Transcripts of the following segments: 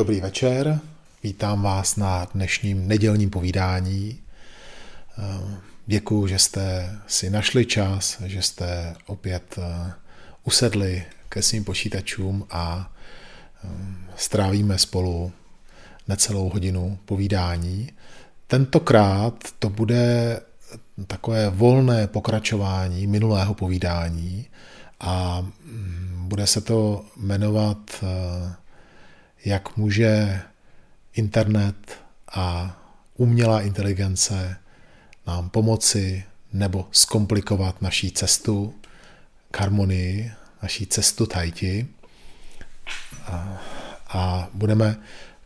Dobrý večer, vítám vás na dnešním nedělním povídání. Děkuji, že jste si našli čas, že jste opět eh, usedli ke svým počítačům a eh, strávíme spolu necelou hodinu povídání. Tentokrát to bude takové volné pokračování minulého povídání a mm, bude se to jmenovat eh, jak může internet a umělá inteligence nám pomoci nebo zkomplikovat naší cestu k harmonii, naší cestu tajti. A, a budeme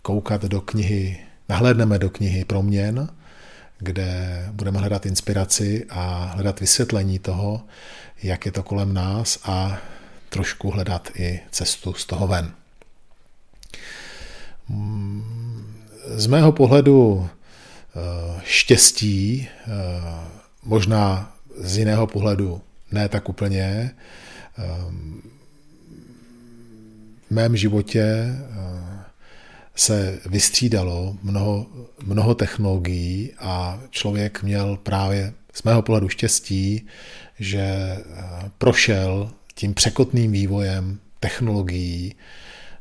koukat do knihy, nahlédneme do knihy Proměn, kde budeme hledat inspiraci a hledat vysvětlení toho, jak je to kolem nás a trošku hledat i cestu z toho ven. Z mého pohledu eh, štěstí, eh, možná z jiného pohledu ne tak úplně, eh, v mém životě se vystřídalo mnoho, mnoho technologií a člověk měl právě z mého pohledu štěstí, že prošel tím překotným vývojem technologií,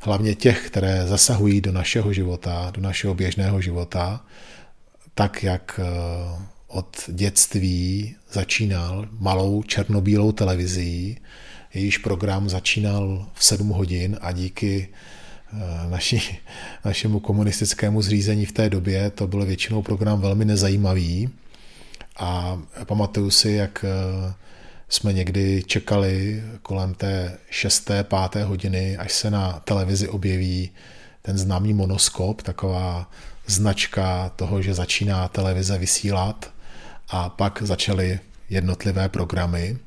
hlavně těch, které zasahují do našeho života, do našeho běžného života, tak jak eh, od dětství začínal malou černobílou televizí, jejíž program začínal v 7 hodin a díky eh, naši, našemu komunistickému zřízení v té době to byl většinou program velmi nezajímavý. A pamatuju si, jak eh, jsme někdy čekali kolem té šesté, páté hodiny, až se na televizi objeví ten známý monoskop, taková značka toho, že začíná televize vysílat a pak začaly jednotlivé programy.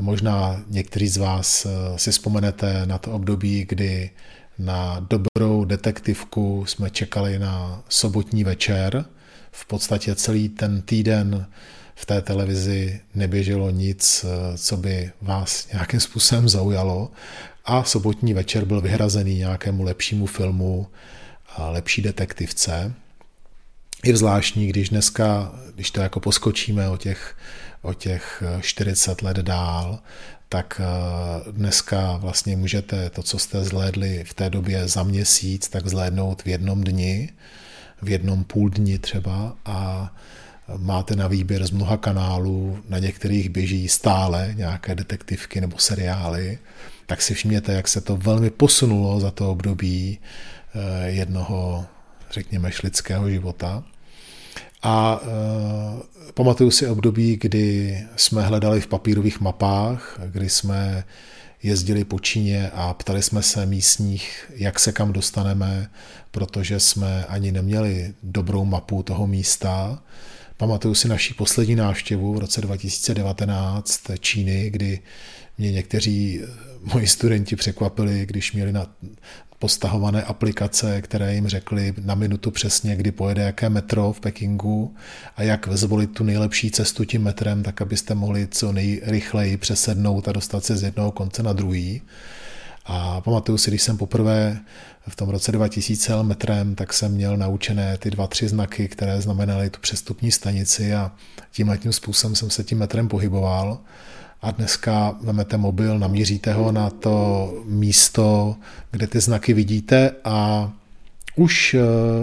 Možná někteří z vás eh, si vzpomenete na to období, kdy na dobrou detektivku jsme čekali na sobotní večer. V podstatě celý ten týden v té televizi neběželo nic, eh, co by vás nějakým způsobem zaujalo a sobotní večer byl vyhrazený nějakému lepšímu filmu, a lepší detektivce. Je zvláštní, když dneska, když to jako poskočíme o těch, o těch 40 let dál, tak eh, dneska vlastně můžete to, co jste zhlédli v té době za měsíc, tak zhlédnout v jednom dni, v jednom půl dni třeba a máte na výběr z mnoha kanálů, na některých běží stále nějaké detektivky nebo seriály, tak si všimněte, jak se to velmi posunulo za to období eh, jednoho, řekněme, šlidského života. A e, pamatuju si období, kdy jsme hledali v papírových mapách, kdy jsme jezdili po Číně a ptali jsme se místních, jak se kam dostaneme, protože jsme ani neměli dobrou mapu toho místa. Pamatuju si naší poslední návštěvu v roce 2019 Číny, kdy mě někteří moji studenti překvapili, když měli na postahované aplikace, které jim řekly na minutu přesně, kdy pojede jaké metro v Pekingu a jak zvolit tu nejlepší cestu tím metrem, tak abyste mohli co nejrychleji přesednout a dostat se z jednoho konce na druhý. A pamatuju si, když jsem poprvé v tom roce 2000 metrem, tak jsem měl naučené ty dva, tři znaky, které znamenaly tu přestupní stanici a tím způsobem jsem se tím metrem pohyboval. A dneska vezmete mobil, namíříte ho na to místo, kde ty znaky vidíte a už eh,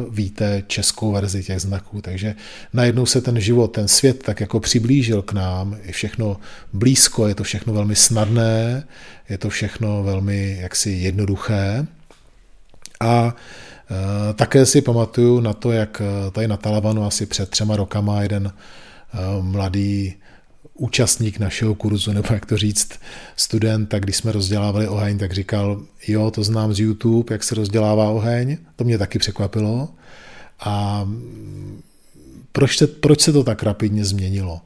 víte českou verzi těch znaků, takže najednou se ten život, ten svět tak jako přiblížil k nám, je všechno blízko, je to všechno velmi snadné, je to všechno velmi jaksi jednoduché a e, také si pamatuju na to, jak eh, tady na Talavanu asi před třema rokama jeden e, mladý účastník našeho kurzu, nebo jak to říct, student, tak když jsme rozdělávali oheň, tak říkal, jo, to znám z YouTube, jak se rozdělává oheň, to mě taky překvapilo. A proč se, proč se to tak rapidně změnilo?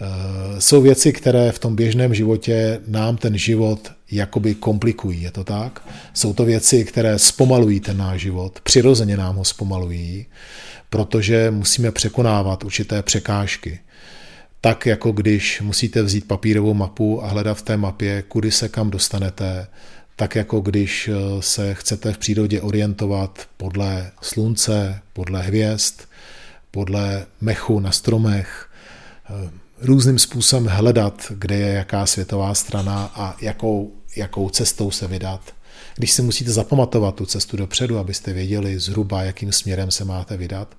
Eh, jsou věci, které v tom běžném životě nám ten život jakoby komplikují, je to tak? Jsou to věci, které zpomalují ten náš život, přirozeně nám ho zpomalují, protože musíme překonávat určité překážky tak jako když musíte vzít papírovou mapu a hledat v té mapě, kudy se kam dostanete, tak jako když eh, se chcete v přírodě orientovat podle slunce, podle hvězd, podle mechu na stromech, eh, různým způsobem hledat, kde je jaká světová strana a jakou, jakou cestou se vydat. Když si musíte zapamatovat tu cestu dopředu, abyste věděli zhruba, jakým směrem se máte vydat,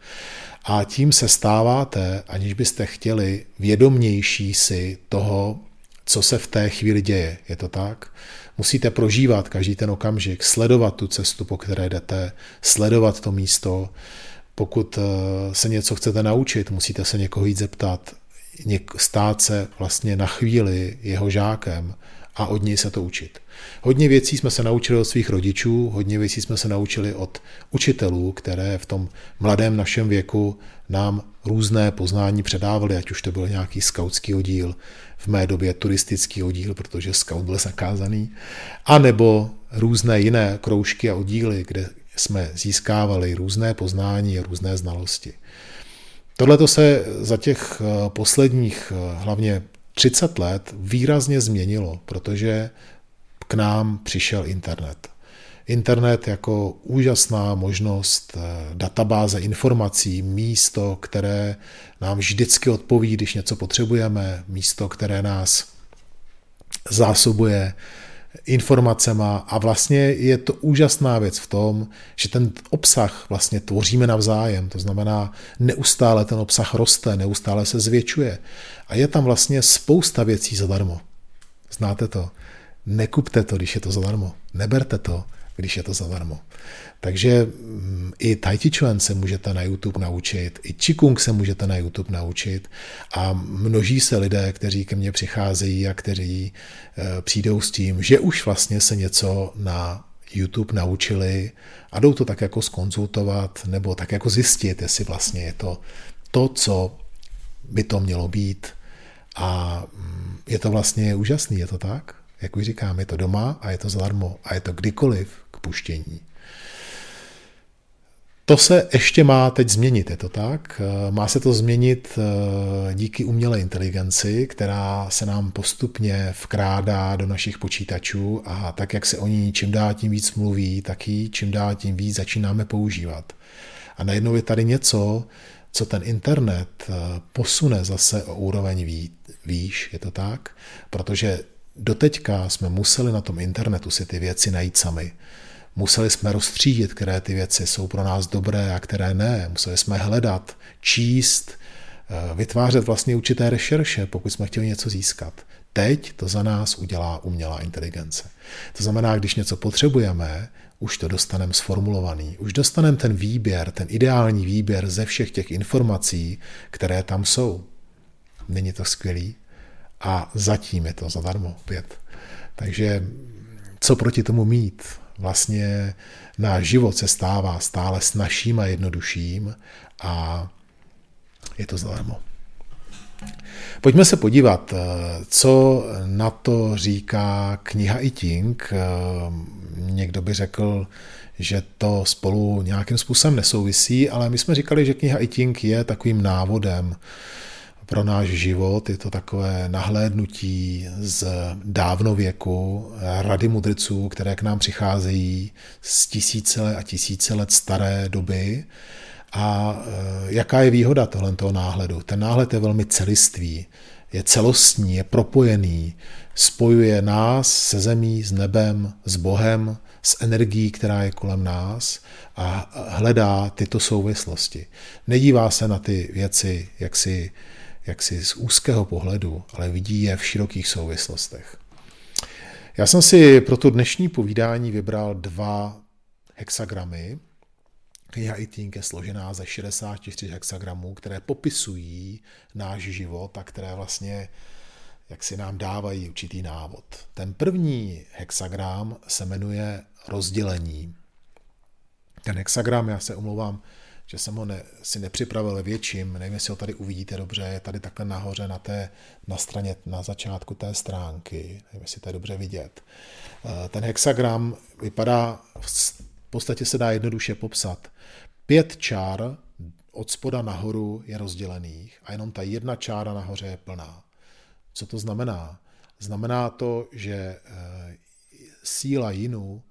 a tím se stáváte, aniž byste chtěli, vědomější si toho, co se v té chvíli děje. Je to tak? Musíte prožívat každý ten okamžik, sledovat tu cestu, po které jdete, sledovat to místo. Pokud eh, se něco chcete naučit, musíte se někoho jít zeptat, stát se vlastně na chvíli jeho žákem a od něj se to učit. Hodně věcí jsme se naučili od svých rodičů, hodně věcí jsme se naučili od učitelů, které v tom mladém našem věku nám různé poznání předávali, ať už to byl nějaký skautský oddíl, v mé době turistický oddíl, protože scout byl zakázaný, anebo různé jiné kroužky a oddíly, kde jsme získávali různé poznání a různé znalosti. Tohle to se za těch eh, posledních eh, hlavně 30 let výrazně změnilo, protože k nám přišel internet. Internet jako úžasná možnost eh, databáze informací, místo, které nám vždycky odpoví, když něco potřebujeme, místo, které nás zásobuje informacema a vlastně je to úžasná věc v tom, že ten obsah vlastně tvoříme navzájem, to znamená neustále ten obsah roste, neustále se zvětšuje a je tam vlastně spousta věcí zadarmo. Znáte to? Nekupte to, když je to zadarmo. Neberte to, když je to zadarmo. Takže mm, i Tai Chi Chuan se můžete na YouTube naučit, i Qigong se můžete na YouTube naučit a množí se lidé, kteří ke mně přicházejí a kteří eh, přijdou s tím, že už vlastně se něco na YouTube naučili a jdou to tak jako skonzultovat nebo tak jako zjistit, jestli vlastně je to to, co by to mělo být. A mm, je to vlastně úžasný, je to tak? Jak už říkám, je to doma a je to zadarmo a je to kdykoliv k puštění. To se ještě má teď změnit, je to tak? Má se to změnit eh, díky umělé inteligenci, která se nám postupně vkrádá do našich počítačů a tak, jak se o ní čím dál tím víc mluví, tak ji čím dál tím víc začínáme používat. A najednou je tady něco, co ten internet eh, posune zase o úroveň výš, je to tak? Protože doteďka jsme museli na tom internetu si ty věci najít sami. Museli jsme rozstřídit, které ty věci jsou pro nás dobré a které ne. Museli jsme hledat, číst, eh, vytvářet vlastně určité rešerše, pokud jsme chtěli něco získat. Teď to za nás udělá umělá inteligence. To znamená, když něco potřebujeme, už to dostaneme sformulovaný. Už dostaneme ten výběr, ten ideální výběr ze všech těch informací, které tam jsou. Není to skvělý? A zatím je to zadarmo opět. Takže co proti tomu mít? Vlastně náš život se stává stále snažším a jednodušším a je to zadarmo. Pojďme se podívat, co na to říká kniha I Ting. Někdo by řekl, že to spolu nějakým způsobem nesouvisí, ale my jsme říkali, že kniha I Ting je takovým návodem pro náš život. Je to takové nahlédnutí z dávnověku, rady mudrců, které k nám přicházejí z tisíce a tisíce let staré doby. A e, jaká je výhoda tohoto náhledu? Ten náhled je velmi celistvý, je celostní, je propojený, spojuje nás se zemí, s nebem, s Bohem, s energií, která je kolem nás a hledá tyto souvislosti. Nedívá se na ty věci, jak si jaksi z úzkého pohledu, ale vidí je v širokých souvislostech. Já jsem si pro to dnešní povídání vybral dva hexagramy. Kniha Eating je složená ze 64 hexagramů, které popisují náš život a které vlastně jak si nám dávají určitý návod. Ten první hexagram se jmenuje rozdělení. Ten hexagram, já se omlouvám, že jsem ho ne, si nepřipravil větším, nevím, jestli ho tady uvidíte dobře, je tady takhle nahoře na té, na straně, na začátku té stránky, nevím, jestli to je dobře vidět. Eh, ten hexagram vypadá, v podstatě se dá jednoduše popsat. Pět čár od spoda nahoru je rozdělených a jenom ta jedna čára nahoře je plná. Co to znamená? Znamená to, že eh, síla jinu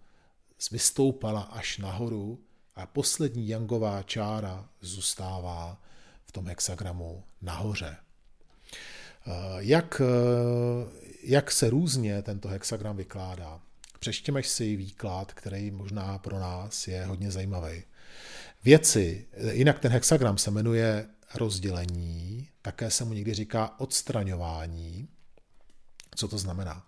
vystoupala až nahoru a poslední jangová čára zůstává v tom hexagramu nahoře. Eh, jak, eh, jak se různě tento hexagram vykládá? Přečtěme si výklad, který možná pro nás je hodně zajímavý. Věci, jinak ten hexagram se jmenuje rozdělení, také se mu někdy říká odstraňování. Co to znamená?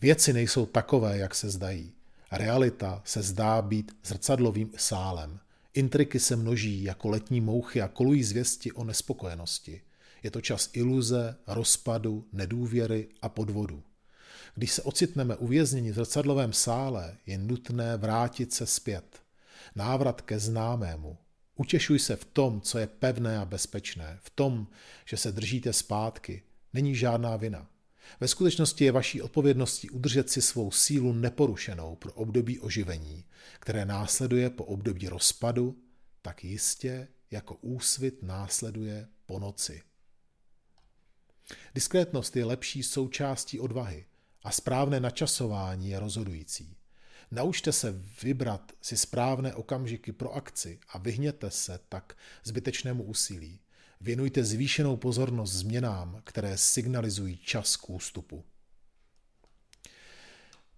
Věci nejsou takové, jak se zdají. Realita se zdá být zrcadlovým sálem. Intriky se množí jako letní mouchy a kolují zvěsti o nespokojenosti. Je to čas iluze, rozpadu, nedůvěry a podvodu. Když se ocitneme uvězněni v zrcadlovém sále, je nutné vrátit se zpět. Návrat ke známému. Utěšuj se v tom, co je pevné a bezpečné, v tom, že se držíte zpátky. Není žádná vina. Ve skutečnosti je vaší odpovědností udržet si svou sílu neporušenou pro období oživení, které následuje po období rozpadu, tak jistě jako úsvit následuje po noci. Diskrétnost je lepší součástí odvahy a správné načasování je rozhodující. Naučte se vybrat si správné okamžiky pro akci a vyhněte se tak zbytečnému úsilí. Věnujte zvýšenou pozornost změnám, které signalizují čas k ústupu.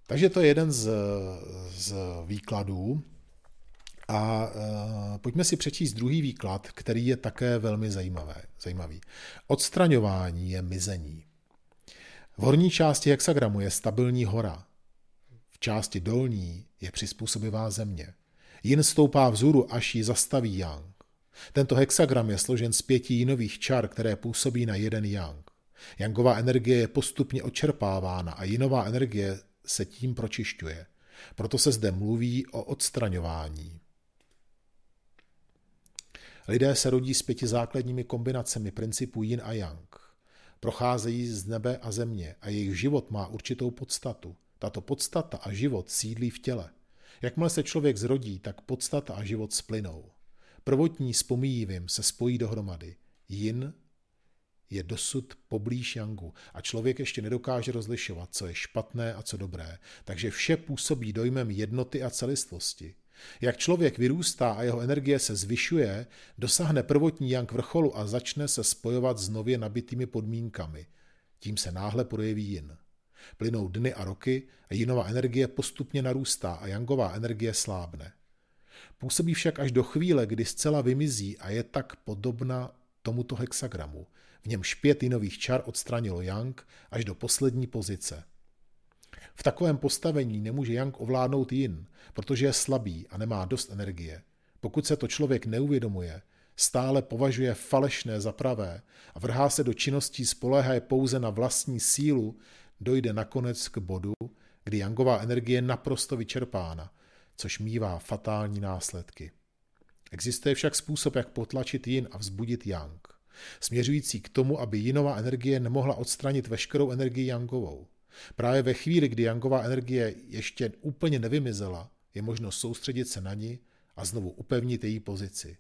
Takže to je jeden z, z výkladů. A uh, pojďme si přečíst druhý výklad, který je také velmi zajímavé, zajímavý. Odstraňování je mizení. V horní části hexagramu je stabilní hora. V části dolní je přizpůsobivá země. Jin stoupá vzhůru, až ji zastaví Yang. Tento hexagram je složen z pěti jinových čar, které působí na jeden yang. Yangová energie je postupně odčerpávána a jinová energie se tím pročišťuje. Proto se zde mluví o odstraňování. Lidé se rodí s pěti základními kombinacemi principů yin a yang. Procházejí z nebe a země a jejich život má určitou podstatu. Tato podstata a život sídlí v těle. Jakmile se člověk zrodí, tak podstata a život splynou. Prvotní s pomíjivým se spojí dohromady. Yin je dosud poblíž Yangu a člověk ještě nedokáže rozlišovat, co je špatné a co dobré, takže vše působí dojmem jednoty a celistvosti. Jak člověk vyrůstá a jeho energie se zvyšuje, dosáhne prvotní Yang vrcholu a začne se spojovat s nově nabitými podmínkami. Tím se náhle projeví Yin. Plynou dny a roky a jinová energie postupně narůstá a Yangová energie slábne. Působí však až do chvíle, kdy zcela vymizí a je tak podobna tomuto hexagramu. V něm pět jinových čar odstranilo Yang až do poslední pozice. V takovém postavení nemůže Yang ovládnout Yin, protože je slabý a nemá dost energie. Pokud se to člověk neuvědomuje, stále považuje falešné za pravé a vrhá se do činností spolehaje pouze na vlastní sílu, dojde nakonec k bodu, kdy Yangová energie je naprosto vyčerpána což mývá fatální následky. Existuje však způsob, jak potlačit jin a vzbudit yang, směřující k tomu, aby jinová energie nemohla odstranit veškerou energii yangovou. Právě ve chvíli, kdy yangová energie ještě úplně nevymizela, je možno soustředit se na ní a znovu upevnit její pozici.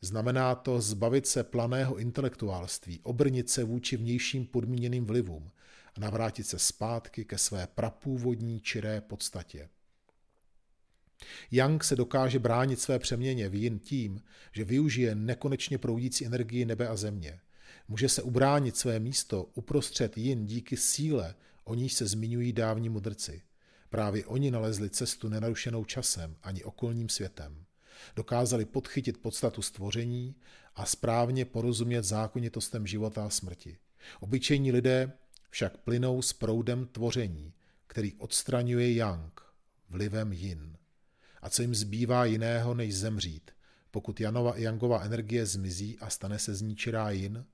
Znamená to zbavit se planého intelektuálství, obrnit se vůči vnějším podmíněným vlivům a navrátit se zpátky ke své prapůvodní čiré podstatě. Yang se dokáže bránit své přeměně yin tím, že využije nekonečně proudící energii nebe a země. Může se ubránit své místo uprostřed yin díky síle, o níž se zmiňují dávní mudrci. Právě oni nalezli cestu nenarušenou časem ani okolním světem. Dokázali podchytit podstatu stvoření a správně porozumět zákonitostem života a smrti. Obyčejní lidé však plynou s proudem tvoření, který odstraňuje yang vlivem yin. A co jim zbývá jiného, než zemřít, pokud Janova i Jangová energie zmizí a stane se z ní čirá jin?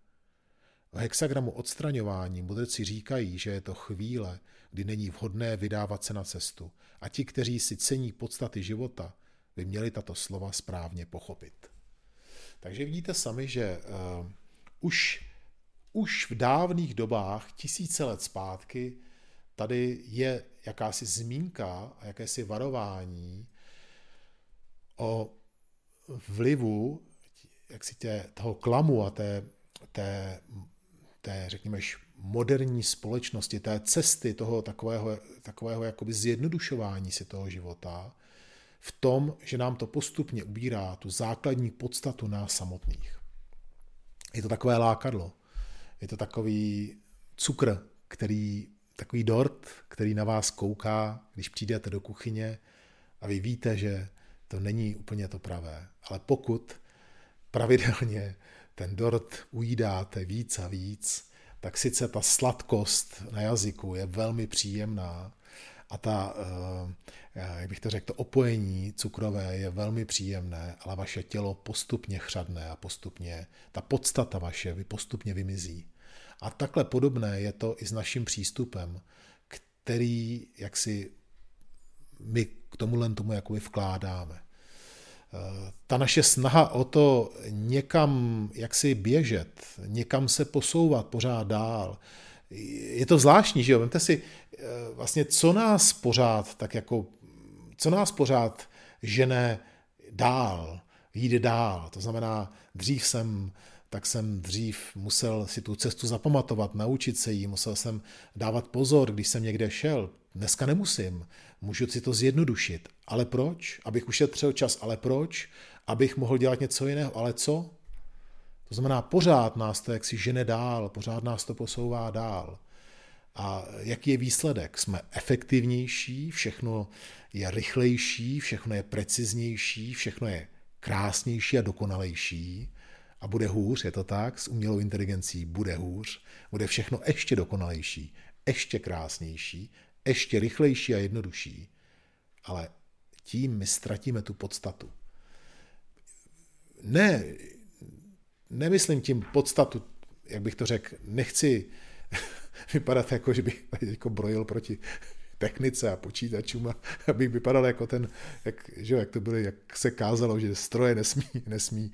V hexagramu odstraňování mudrci říkají, že je to chvíle, kdy není vhodné vydávat se na cestu a ti, kteří si cení podstaty života, by měli tato slova správně pochopit. Takže vidíte sami, že uh, už, už v dávných dobách, tisíce let zpátky, tady je jakási zmínka a jakési varování o vlivu jak si tě, toho klamu a té, té, té řekněme, moderní společnosti, té cesty toho takového, takového jakoby zjednodušování si toho života, v tom, že nám to postupně ubírá tu základní podstatu nás samotných. Je to takové lákadlo. Je to takový cukr, který, takový dort, který na vás kouká, když přijdete do kuchyně a vy víte, že to není úplně to pravé. Ale pokud pravidelně ten dort ujídáte víc a víc, tak sice ta sladkost na jazyku je velmi příjemná a ta, eh, jak bych to řekl, to opojení cukrové je velmi příjemné, ale vaše tělo postupně chřadne a postupně, ta podstata vaše postupně vymizí. A takhle podobné je to i s naším přístupem, který jak si my k tomuhle tomu jakoby vkládáme. Ta naše snaha o to někam jaksi běžet, někam se posouvat pořád dál, je to zvláštní, že jo? Vemte si, eh, vlastně, co nás pořád, tak jako, co nás pořád žene dál, jde dál. To znamená, dřív jsem tak jsem dřív musel si tu cestu zapamatovat, naučit se jí, musel jsem dávat pozor, když jsem někde šel. Dneska nemusím, můžu si to zjednodušit. Ale proč? Abych ušetřil čas, ale proč? Abych mohl dělat něco jiného, ale co? To znamená, pořád nás to jaksi žene dál, pořád nás to posouvá dál. A jaký je výsledek? Jsme efektivnější, všechno je rychlejší, všechno je preciznější, všechno je krásnější a dokonalejší. A bude hůř, je to tak, s umělou inteligencí bude hůř, bude všechno ještě dokonalejší, ještě krásnější, ještě rychlejší a jednodušší. Ale tím my ztratíme tu podstatu. Ne, nemyslím tím podstatu, jak bych to řekl, nechci vypadat jako, že bych jako brojil proti technice a počítačům, abych vypadal jako ten, jak, že, jak to bylo, jak se kázalo, že stroje nesmí, nesmí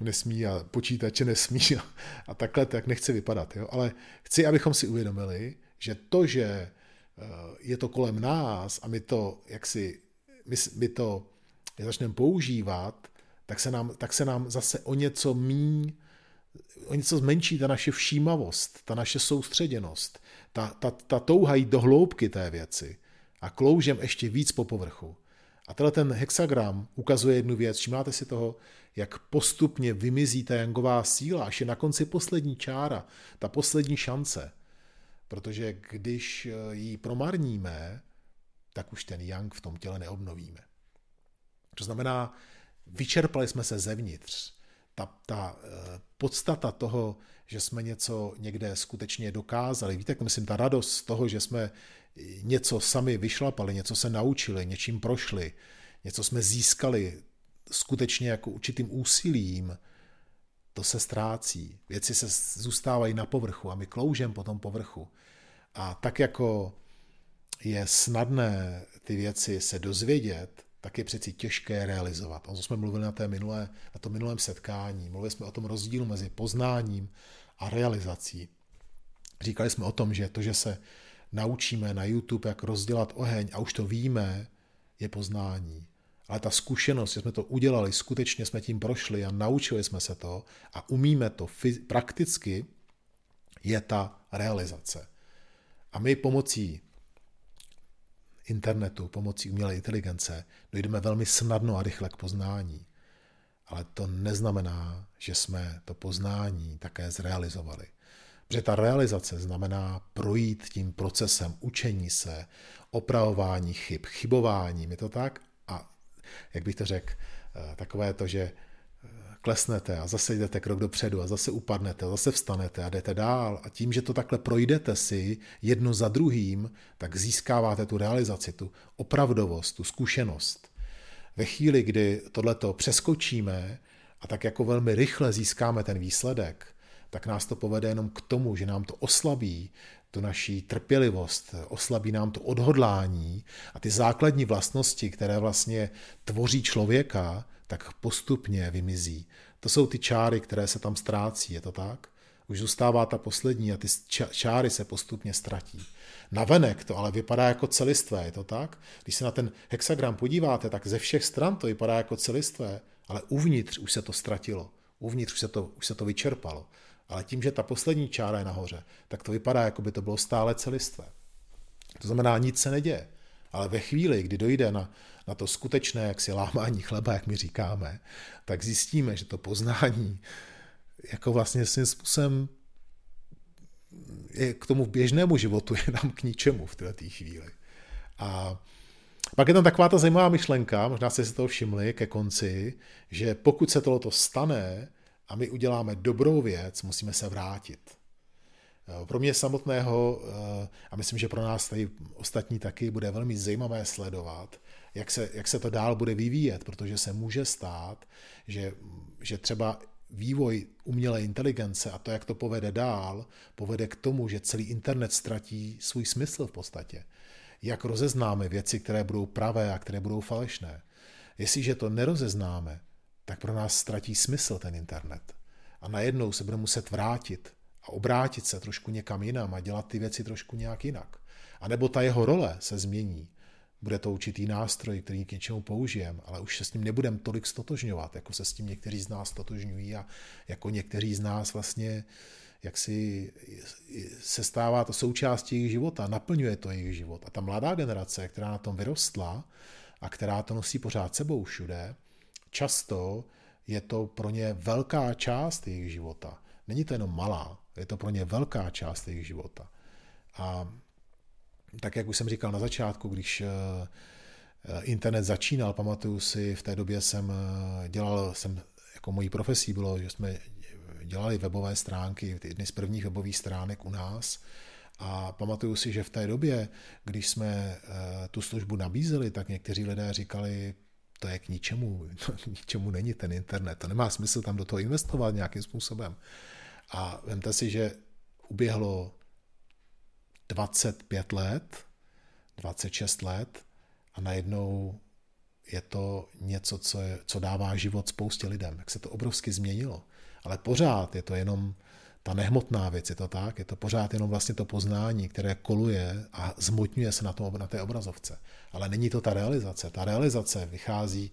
nesmí a počítače nesmí a, a takhle tak nechci vypadat. Jo? Ale chci, abychom si uvědomili, že to, že je to kolem nás a my to, jak si, my, my to začneme používat, tak se, nám, tak se nám zase o něco míň, o něco zmenší ta naše všímavost, ta naše soustředěnost, ta, ta, ta touha jít do hloubky té věci a kloužem ještě víc po povrchu. A tenhle ten hexagram ukazuje jednu věc. Všimáte si toho, jak postupně vymizí ta jangová síla, až je na konci poslední čára, ta poslední šance. Protože když eh, ji promarníme, tak už ten yang v tom těle neobnovíme. To znamená, vyčerpali jsme se zevnitř. Ta, ta eh, podstata toho, že jsme něco někde skutečně dokázali, víte, myslím, ta radost z toho, že jsme něco sami vyšlapali, něco se naučili, něčím prošli, něco jsme získali skutečně jako určitým úsilím, to se ztrácí. Věci se zůstávají na povrchu a my kloužem po tom povrchu. A tak jako je snadné ty věci se dozvědět, tak je přeci těžké realizovat. O tom jsme mluvili na, té minulé, na tom minulém setkání. Mluvili jsme o tom rozdílu mezi poznáním a realizací. Říkali jsme o tom, že to, že se naučíme na YouTube, jak rozdělat oheň a už to víme, je poznání. Ale ta zkušenost, že jsme to udělali, skutečně jsme tím prošli a naučili jsme se to a umíme to prakticky, je ta realizace. A my pomocí internetu, pomocí umělé inteligence dojdeme velmi snadno a rychle k poznání. Ale to neznamená, že jsme to poznání také zrealizovali. Protože ta realizace znamená projít tím procesem učení se, opravování chyb, chybování, je to tak? Jak bych to řekl, eh, takové to, že eh, klesnete a zase jdete krok dopředu a zase upadnete, a zase vstanete a jdete dál a tím, že to takhle projdete si jedno za druhým, tak získáváte tu realizaci, tu opravdovost, tu zkušenost. Ve chvíli, kdy tohleto přeskočíme a tak jako velmi rychle získáme ten výsledek, tak nás to povede jenom k tomu, že nám to oslabí tu naší trpělivost, oslabí nám to odhodlání a ty základní vlastnosti, které vlastně tvoří člověka, tak postupně vymizí. To jsou ty čáry, které se tam ztrácí, je to tak? Už zůstává ta poslední a ty čáry se postupně ztratí. Navenek to ale vypadá jako celistvé, je to tak? Když se na ten hexagram podíváte, tak ze všech stran to vypadá jako celistvé, ale uvnitř už se to ztratilo. Uvnitř už se to, už se to vyčerpalo. Ale tím, že ta poslední čára je nahoře, tak to vypadá, jako by to bylo stále celistvé. To znamená, nic se neděje. Ale ve chvíli, kdy dojde na, na to skutečné jaksi lámání chleba, jak my říkáme, tak zjistíme, že to poznání jako vlastně svým způsobem je k tomu běžnému životu je nám k ničemu v této chvíli. A pak je tam taková ta zajímavá myšlenka, možná jste si toho všimli ke konci, že pokud se tohoto stane a my uděláme dobrou věc, musíme se vrátit. Pro mě samotného, eh, a myslím, že pro nás tady ostatní taky, bude velmi zajímavé sledovat, jak se, jak se to dál bude vyvíjet, protože se může stát, že, že třeba vývoj umělé inteligence a to, jak to povede dál, povede k tomu, že celý internet ztratí svůj smysl v podstatě. Jak rozeznáme věci, které budou pravé a které budou falešné. Jestliže to nerozeznáme, tak pro nás ztratí smysl ten internet. A najednou se budeme muset vrátit a obrátit se trošku někam jinam a dělat ty věci trošku nějak jinak. A nebo ta jeho role se změní. Bude to určitý nástroj, který k něčemu použijeme, ale už se s ním nebudeme tolik stotožňovat, jako se s tím někteří z nás stotožňují a jako někteří z nás vlastně jak si se stává to součástí jejich života, naplňuje to jejich život. A ta mladá generace, která na tom vyrostla a která to nosí pořád sebou všude, často je to pro ně velká část jejich života. Není to jenom malá, je to pro ně velká část jejich života. A tak, jak už jsem říkal na začátku, když eh, eh, internet začínal, pamatuju si, v té době jsem eh, dělal, jsem, jako mojí profesí bylo, že jsme dělali webové stránky, jedny z prvních webových stránek u nás. A pamatuju si, že v té době, když jsme tu službu nabízeli, tak někteří lidé říkali, to je k ničemu, k ničemu není ten internet, to nemá smysl tam do toho investovat nějakým způsobem. A vemte si, že uběhlo 25 let, 26 let a najednou je to něco, co, je, co dává život spoustě lidem. Jak se to obrovsky změnilo. Ale pořád je to jenom ta nehmotná věc, je to tak, je to pořád jenom vlastně to poznání, které koluje a zmotňuje se na, tom, na té obrazovce. Ale není to ta realizace. Ta realizace vychází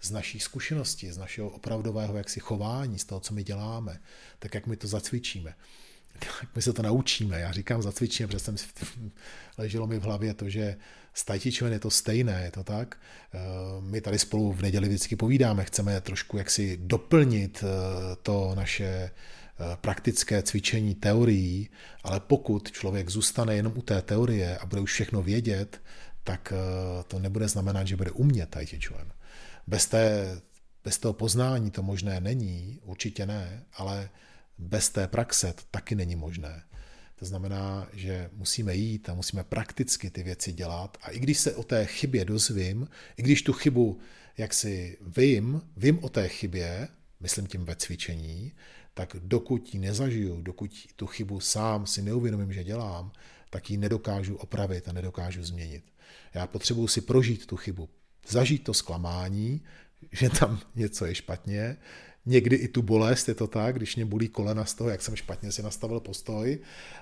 z naší zkušenosti, z našeho opravdového jaksi chování, z toho, co my děláme, tak jak my to zacvičíme. Tak my se to naučíme. Já říkám zacvičíme, protože jsem leželo mi v hlavě to, že s Tai je to stejné, je to tak. Eh, my tady spolu v neděli vždycky povídáme, chceme trošku jaksi doplnit eh, to naše praktické cvičení teorií, ale pokud člověk zůstane jenom u té teorie a bude už všechno vědět, tak to nebude znamenat, že bude umět Tai Chi Chuan. Bez, té, bez toho poznání to možné není, určitě ne, ale bez té praxe to taky není možné. To znamená, že musíme jít a musíme prakticky ty věci dělat. A i když se o té chybě dozvím, i když tu chybu jak si vím, vím o té chybě, myslím tím ve cvičení, tak dokud ji nezažiju, dokud tu chybu sám si neuvědomím, že dělám, tak ji nedokážu opravit a nedokážu změnit. Já potřebuji si prožít tu chybu, zažít to zklamání, že tam něco je špatně, někdy i tu bolest, je to tak, když mě bolí kolena z toho, jak jsem špatně si nastavil postoj,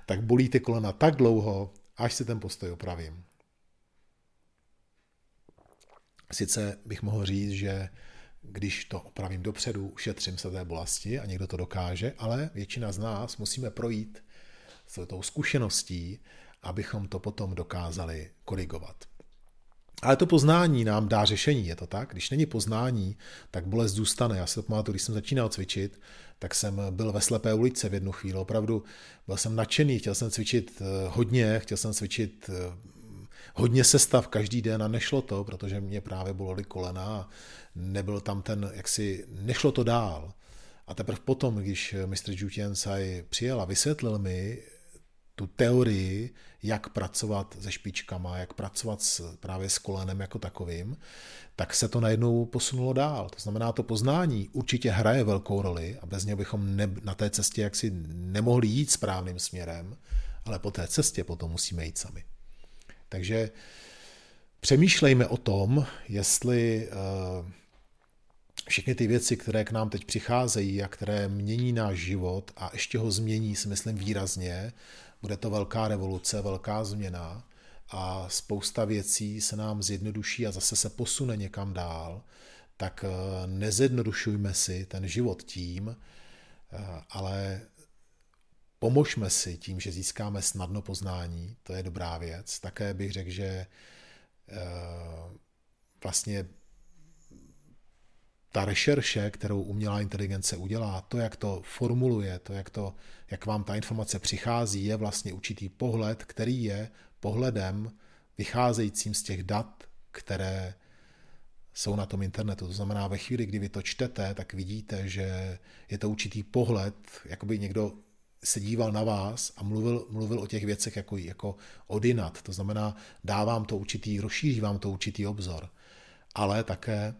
tak bolí ty kolena tak dlouho, až si ten postoj opravím. Sice bych mohl říct, že když to opravím dopředu, ušetřím se té bolesti a někdo to dokáže, ale většina z nás musíme projít s tou zkušeností, abychom to potom dokázali korigovat. Ale to poznání nám dá řešení, je to tak? Když není poznání, tak bolest zůstane. Já si to pamatuju, když jsem začínal cvičit, tak jsem byl ve slepé ulici v jednu chvíli. Opravdu byl jsem nadšený, chtěl jsem cvičit eh, hodně, chtěl jsem cvičit eh, hodně sestav každý den a nešlo to, protože mě právě bolely kolena a nebyl tam ten, jaksi, nešlo to dál. A teprve potom, když mistr Jutiensai přijel a vysvětlil mi, tu teorii, jak pracovat se špičkama, jak pracovat s, právě s kolenem jako takovým, tak se to najednou posunulo dál. To znamená, to poznání určitě hraje velkou roli a bez něho bychom ne, na té cestě jaksi nemohli jít správným směrem, ale po té cestě potom musíme jít sami. Takže přemýšlejme o tom, jestli uh, všechny ty věci, které k nám teď přicházejí a které mění náš život a ještě ho změní, si myslím výrazně, bude to velká revoluce, velká změna a spousta věcí se nám zjednoduší a zase se posune někam dál, tak eh, nezjednodušujme si ten život tím, eh, ale pomožme si tím, že získáme snadno poznání, to je dobrá věc. Také bych řekl, že eh, vlastně ta rešerše, kterou umělá inteligence udělá, to, jak to formuluje, to, jak, to, jak vám ta informace přichází, je vlastně určitý pohled, který je pohledem vycházejícím z těch dat, které jsou na tom internetu. To znamená, ve chvíli, kdy vy to čtete, tak vidíte, že je to určitý pohled, jako by někdo se díval na vás a mluvil, mluvil o těch věcech jako, jako odinat. To znamená, dávám to určitý, rozšíří vám to určitý obzor. Ale také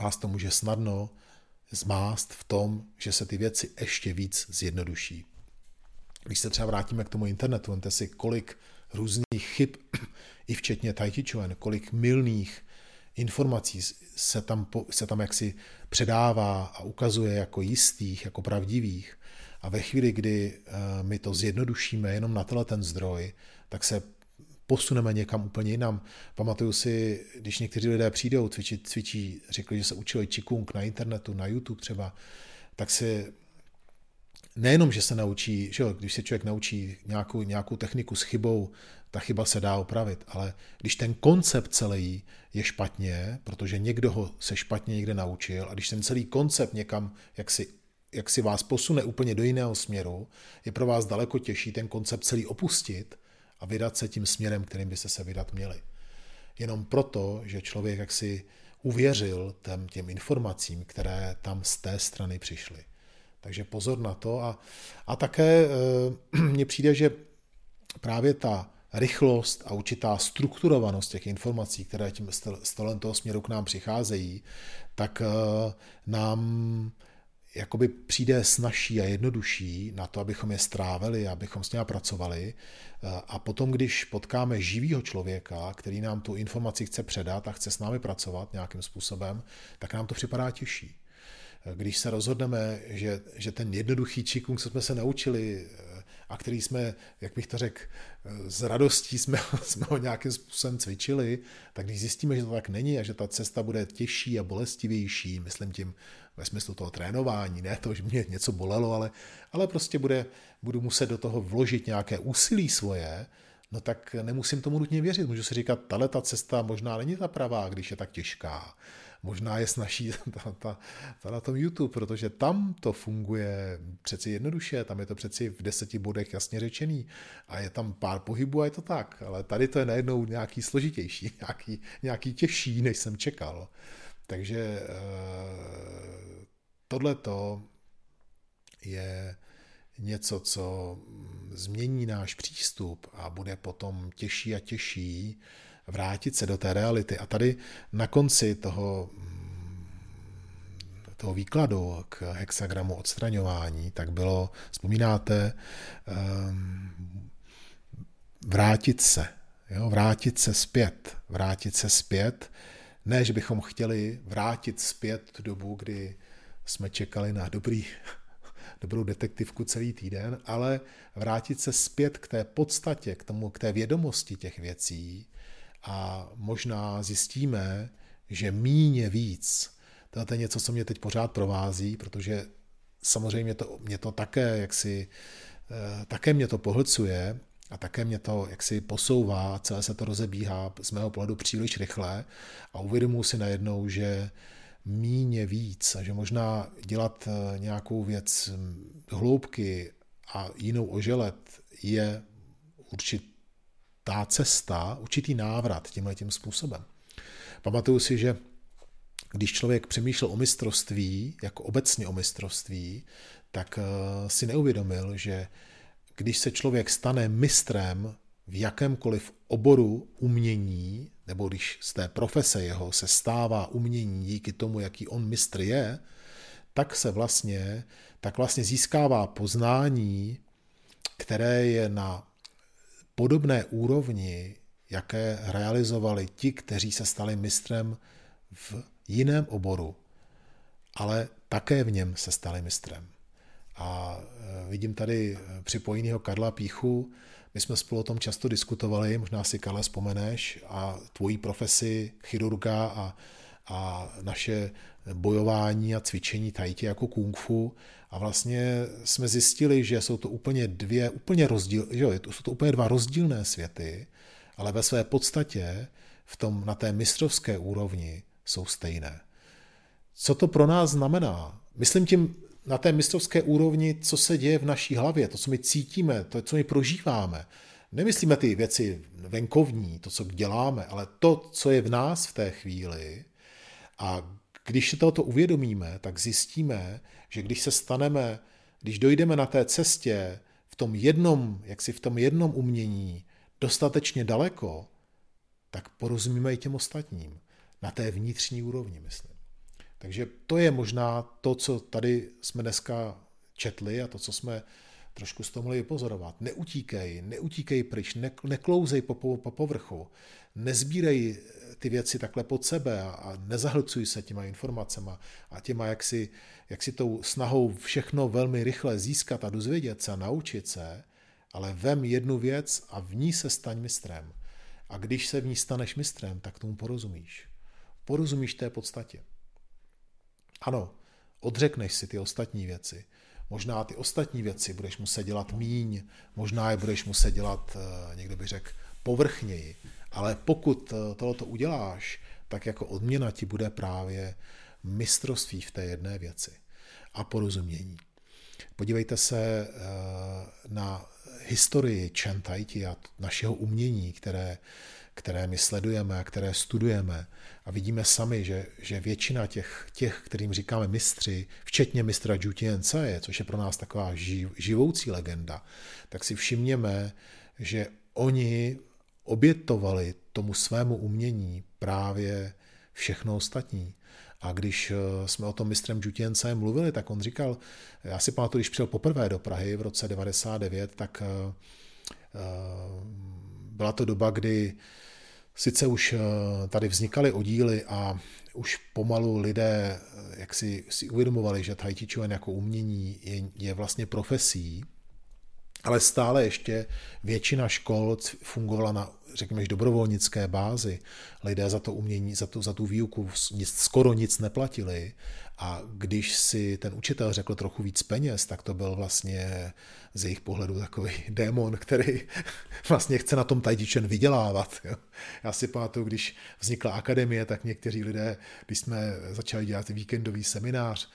vás to může snadno zmást v tom, že se ty věci ještě víc zjednoduší. Když se třeba vrátíme k tomu internetu, vemte si, kolik různých chyb, i včetně Chuan, kolik milných informací se tam, se tam jaksi předává a ukazuje jako jistých, jako pravdivých. A ve chvíli, kdy eh, my to zjednodušíme jenom na tenhle ten zdroj, tak se posuneme někam úplně jinam. Pamatuju si, když někteří lidé přijdou, cvičí, cvičí řekli, že se učili Qigong na internetu, na YouTube třeba, tak si nejenom, že se naučí, že jo, když se člověk naučí nějakou, nějakou techniku s chybou, ta chyba se dá opravit, ale když ten koncept celý je špatně, protože někdo ho se špatně někde naučil a když ten celý koncept někam jak si, jak si vás posune úplně do jiného směru, je pro vás daleko těžší ten koncept celý opustit a vydat se tím směrem, kterým byste se vydat měli. Jenom proto, že člověk jaksi uvěřil těm, těm informacím, které tam z té strany přišly. Takže pozor na to. A, a také e, mně přijde, že právě ta rychlost a určitá strukturovanost těch informací, které tím stolem toho směru k nám přicházejí, tak e, nám jakoby přijde snažší a jednodušší na to, abychom je strávili, abychom s něma pracovali. A potom, když potkáme živýho člověka, který nám tu informaci chce předat a chce s námi pracovat nějakým způsobem, tak nám to připadá těžší když se rozhodneme, že, že ten jednoduchý čikung, co jsme se naučili a který jsme, jak bych to řekl, s radostí jsme, jsme ho nějakým způsobem cvičili, tak když zjistíme, že to tak není a že ta cesta bude těžší a bolestivější, myslím tím ve smyslu toho trénování, ne to, že mě něco bolelo, ale, ale prostě bude, budu muset do toho vložit nějaké úsilí svoje, no tak nemusím tomu nutně věřit. Můžu si říkat, tahle ta cesta možná není ta pravá, když je tak těžká. Možná je snaží ta, ta, ta na tom YouTube, protože tam to funguje přeci jednoduše, tam je to přeci v deseti bodech jasně řečený a je tam pár pohybů a je to tak, ale tady to je najednou nějaký složitější, nějaký, nějaký těžší, než jsem čekal. Takže eh, tohle to je něco, co změní náš přístup a bude potom těžší a těžší vrátit se do té reality. A tady na konci toho, toho výkladu k hexagramu odstraňování, tak bylo, vzpomínáte, ehm, vrátit se, jo, vrátit se zpět, vrátit se zpět, ne, že bychom chtěli vrátit zpět tu dobu, kdy jsme čekali na dobrý dobrou detektivku celý týden, ale vrátit se zpět k té podstatě, k, tomu, k té vědomosti těch věcí a možná zjistíme, že míně víc. To je něco, co mě teď pořád provází, protože samozřejmě to, mě to také jaksi, eh, také mě to pohlcuje a také mě to jaksi posouvá, celé se to rozebíhá z mého pohledu příliš rychle a uvědomuji si najednou, že míně víc a že možná dělat eh, nějakou věc hm, hloubky a jinou oželet je určitá cesta, určitý návrat tímhle tím způsobem. Pamatuju si, že když člověk přemýšlel o mistrovství, jako obecně o mistrovství, tak eh, si neuvědomil, že když se člověk stane mistrem v jakémkoliv oboru umění, nebo když z té profese jeho se stává umění díky tomu, jaký on mistr je, tak se vlastně, tak vlastně získává poznání, které je na podobné úrovni, jaké realizovali ti, kteří se stali mistrem v jiném oboru, ale také v něm se stali mistrem. A e, vidím tady e, připojeného Karla Píchu, my jsme spolu o tom často diskutovali, možná si Karla vzpomeneš, a tvojí profesi chirurga a, a naše bojování a cvičení tajtě jako kung fu a vlastně jsme zjistili, že jsou to úplně dvě, úplně rozdíl, že jo, jsou to úplně dva rozdílné světy, ale ve své podstatě v tom, na té mistrovské úrovni jsou stejné. Co to pro nás znamená? Myslím tím na té mistrovské úrovni, co se děje v naší hlavě, to, co my cítíme, to, co my prožíváme. Nemyslíme ty věci venkovní, to, co děláme, ale to, co je v nás v té chvíli. A když se tohoto uvědomíme, tak zjistíme, že když se staneme, když dojdeme na té cestě v tom jednom, jak si v tom jednom umění dostatečně daleko, tak porozumíme i těm ostatním. Na té vnitřní úrovni, myslím. Takže to je možná to, co tady jsme dneska četli a to, co jsme trošku z toho mohli pozorovat. Neutíkej, neutíkej pryč, ne, neklouzej po, po, po povrchu, nezbírej ty věci takhle pod sebe a, a nezahlcuj se těma informacemi a těma jaksi, jaksi tou snahou všechno velmi rychle získat a dozvědět se a naučit se, ale vem jednu věc a v ní se staň mistrem. A když se v ní staneš mistrem, tak tomu porozumíš. Porozumíš té podstatě. Ano, odřekneš si ty ostatní věci. Možná ty ostatní věci budeš muset dělat míň, možná je budeš muset dělat, eh, někdo by řekl, povrchněji. Ale pokud eh, tohoto uděláš, tak jako odměna ti bude právě mistrovství v té jedné věci a porozumění. Podívejte se eh, na historii Chen Tai a našeho umění, které, které my sledujeme a které studujeme a vidíme sami, že, že většina těch, těch, kterým říkáme mistři, včetně mistra Zhu Tiancaje, což je pro nás taková živ, živoucí legenda, tak si všimněme, že oni obětovali tomu svému umění právě všechno ostatní. A když eh, jsme o tom mistrem Džutěnce mluvili, tak on říkal, já si pamatuju, když přijel poprvé do Prahy v roce 99, tak eh, eh, byla to doba, kdy sice už tady vznikaly oddíly a už pomalu lidé jak si, si uvědomovali, že Chuan jako umění je, je vlastně profesí, ale stále ještě většina škol fungovala na, řekněme, dobrovolnické bázi. Lidé za to umění, za tu, za tu výuku nic, skoro nic neplatili. A když si ten učitel řekl trochu víc peněz, tak to byl vlastně z jejich pohledu takový démon, který vlastně chce na tom tajdičen vydělávat. Já si pamatuju, když vznikla akademie, tak někteří lidé, když jsme začali dělat víkendový seminář,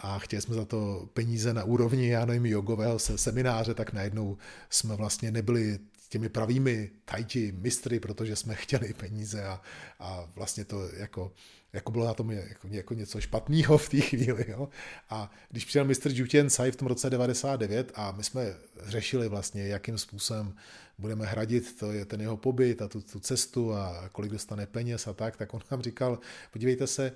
a chtěli jsme za to peníze na úrovni, já nevím, jogového semináře, tak najednou jsme vlastně nebyli těmi pravými tajti mistry, protože jsme chtěli peníze a, a vlastně to jako, jako bylo na tom jako, jako něco špatného v té chvíli. Jo? A když přijel mistr Jutien Sai v tom roce 99 a my jsme řešili vlastně, jakým způsobem budeme hradit to, je ten jeho pobyt a tu, tu cestu a kolik dostane peněz a tak, tak on nám říkal, podívejte se,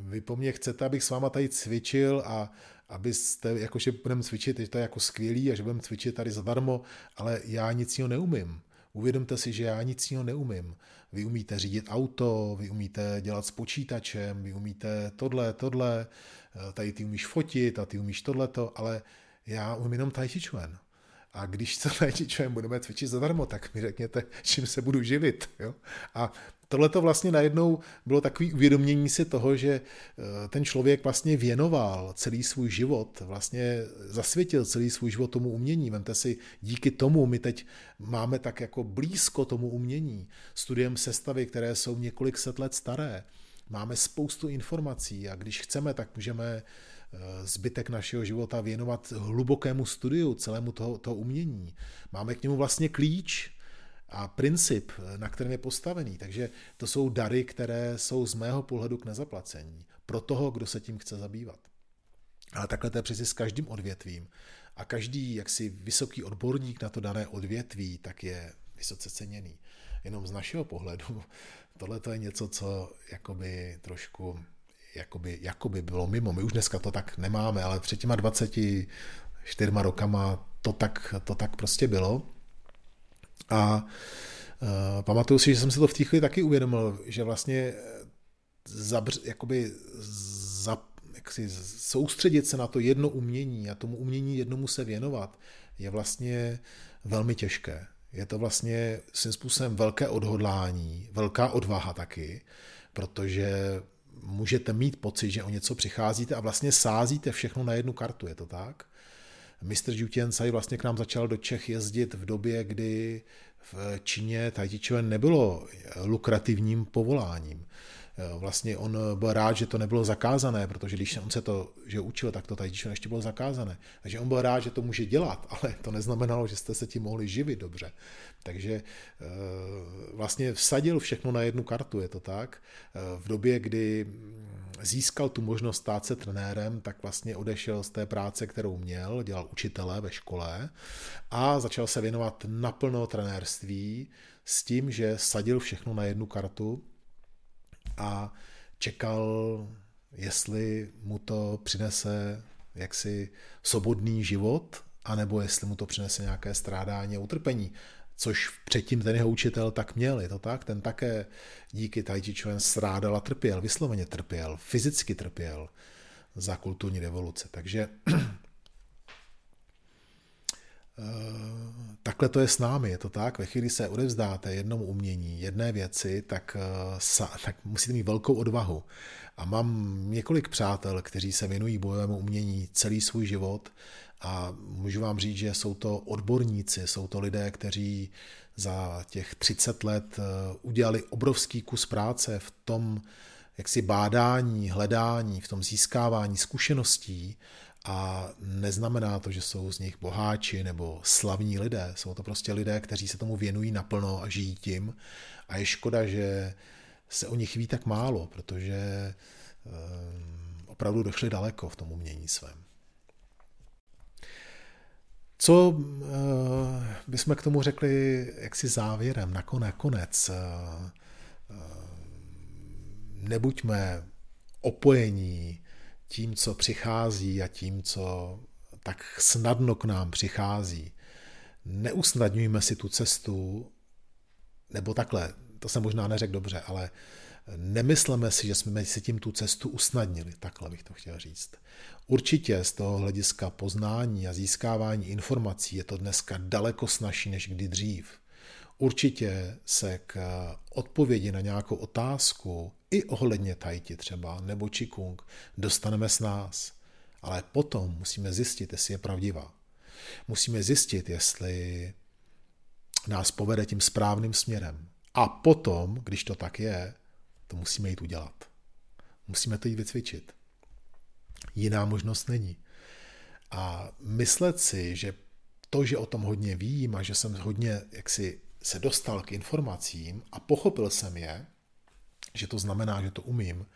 vy po mně chcete, abych s váma tady cvičil a abyste, jakože budeme cvičit, že to je jako skvělý a že budeme cvičit tady zadarmo, ale já nic jiného neumím. Uvědomte si, že já nic jiného neumím. Vy umíte řídit auto, vy umíte dělat s počítačem, vy umíte tohle, tohle, eh, tady ty umíš fotit a ty umíš tohleto, ale já umím jenom tai. A když se chuan budeme cvičit zadarmo, tak mi řekněte, čím se budu živit. Jo? A tohle to vlastně najednou bylo takový uvědomění si toho, že eh, ten člověk vlastně věnoval celý svůj život, vlastně zasvětil celý svůj život tomu umění. Vemte si, díky tomu my teď máme tak jako blízko tomu umění. Studiem sestavy, které jsou několik set let staré. Máme spoustu informací a když chceme, tak můžeme zbytek našeho života věnovat hlubokému studiu celému toho, toho umění. Máme k němu vlastně klíč, a princip, na kterém je postavený. Takže to jsou dary, které jsou z mého pohledu k nezaplacení pro toho, kdo se tím chce zabývat. Ale takhle to je přeci s každým odvětvím. A každý jaksi vysoký odborník na to dané odvětví, tak je vysoce ceněný. Jenom z našeho pohledu tohle to je něco, co jakoby trošku jakoby, jakoby bylo mimo. My už dneska to tak nemáme, ale před těma 24 rokama to tak, to tak prostě bylo. A uh, pamatuju si, že jsem si to v té chvíli taky uvědomil, že vlastně eh, zabř, jakoby za, jak si soustředit se na to jedno umění a tomu umění jednomu se věnovat je vlastně velmi těžké. Je to vlastně svým způsobem velké odhodlání, velká odvaha taky, protože můžete mít pocit, že o něco přicházíte a vlastně sázíte všechno na jednu kartu, je to tak? Mr. Jutiansai vlastně k nám začal do Čech jezdit v době, kdy v Číně Tai nebylo lukrativním povoláním. Vlastně on byl rád, že to nebylo zakázané, protože když on se to že učil, tak to tady ještě bylo zakázané. Takže on byl rád, že to může dělat, ale to neznamenalo, že jste se tím mohli živit dobře. Takže eh, vlastně vsadil všechno na jednu kartu, je to tak. Eh, v době, kdy získal tu možnost stát se trenérem, tak vlastně odešel z té práce, kterou měl, dělal učitele ve škole a začal se věnovat naplno trenérství s tím, že sadil všechno na jednu kartu a čekal, jestli mu to přinese jaksi svobodný život, anebo jestli mu to přinese nějaké strádání a utrpení. Což předtím ten jeho učitel tak měl, je to tak? Ten také díky Tai strádal a trpěl, vysloveně trpěl, fyzicky trpěl za kulturní revoluce. Takže takhle to je s námi, je to tak. Ve chvíli se odevzdáte jednomu umění, jedné věci, tak, eh, tak musíte mít velkou odvahu. A mám několik přátel, kteří se věnují bojovému umění celý svůj život a můžu vám říct, že jsou to odborníci, jsou to lidé, kteří za těch 30 let eh, udělali obrovský kus práce v tom, jaksi bádání, hledání, v tom získávání zkušeností a neznamená to, že jsou z nich boháči nebo slavní lidé. Jsou to prostě lidé, kteří se tomu věnují naplno a žijí tím. A je škoda, že se o nich ví tak málo, protože um, opravdu došli daleko v tom umění svém. Co uh, bychom k tomu řekli jaksi závěrem, nakonec? Uh, uh, nebuďme opojení tím, co přichází a tím, co tak snadno k nám přichází. Neusnadňujme si tu cestu, nebo takhle, to jsem možná neřekl dobře, ale nemysleme si, že jsme si tím tu cestu usnadnili, takhle bych to chtěl říct. Určitě z toho hlediska poznání a získávání informací je to dneska daleko snažší než kdy dřív. Určitě se k odpovědi na nějakou otázku i ohledně tajti třeba, nebo čikung, dostaneme s nás. Ale potom musíme zjistit, jestli je pravdivá. Musíme zjistit, jestli nás povede tím správným směrem. A potom, když to tak je, to musíme jít udělat. Musíme to jít vycvičit. Jiná možnost není. A myslet si, že to, že o tom hodně vím a že jsem hodně jaksi se dostal k informacím a pochopil jsem je, že to znamená, že to umím,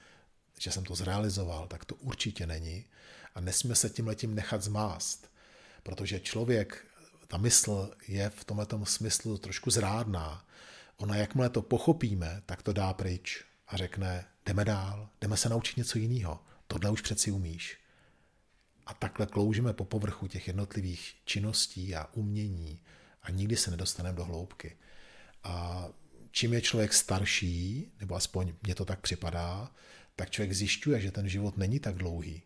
že jsem to zrealizoval, tak to určitě není. A nesmíme se tím letím nechat zmást, protože člověk, ta mysl je v tomto smyslu trošku zrádná. Ona, jakmile to pochopíme, tak to dá pryč a řekne, jdeme dál, jdeme se naučit něco jiného. Tohle už přeci umíš. A takhle kloužíme po povrchu těch jednotlivých činností a umění a nikdy se nedostaneme do hloubky. A čím je člověk starší, nebo aspoň mně to tak připadá, tak člověk zjišťuje, že ten život není tak dlouhý.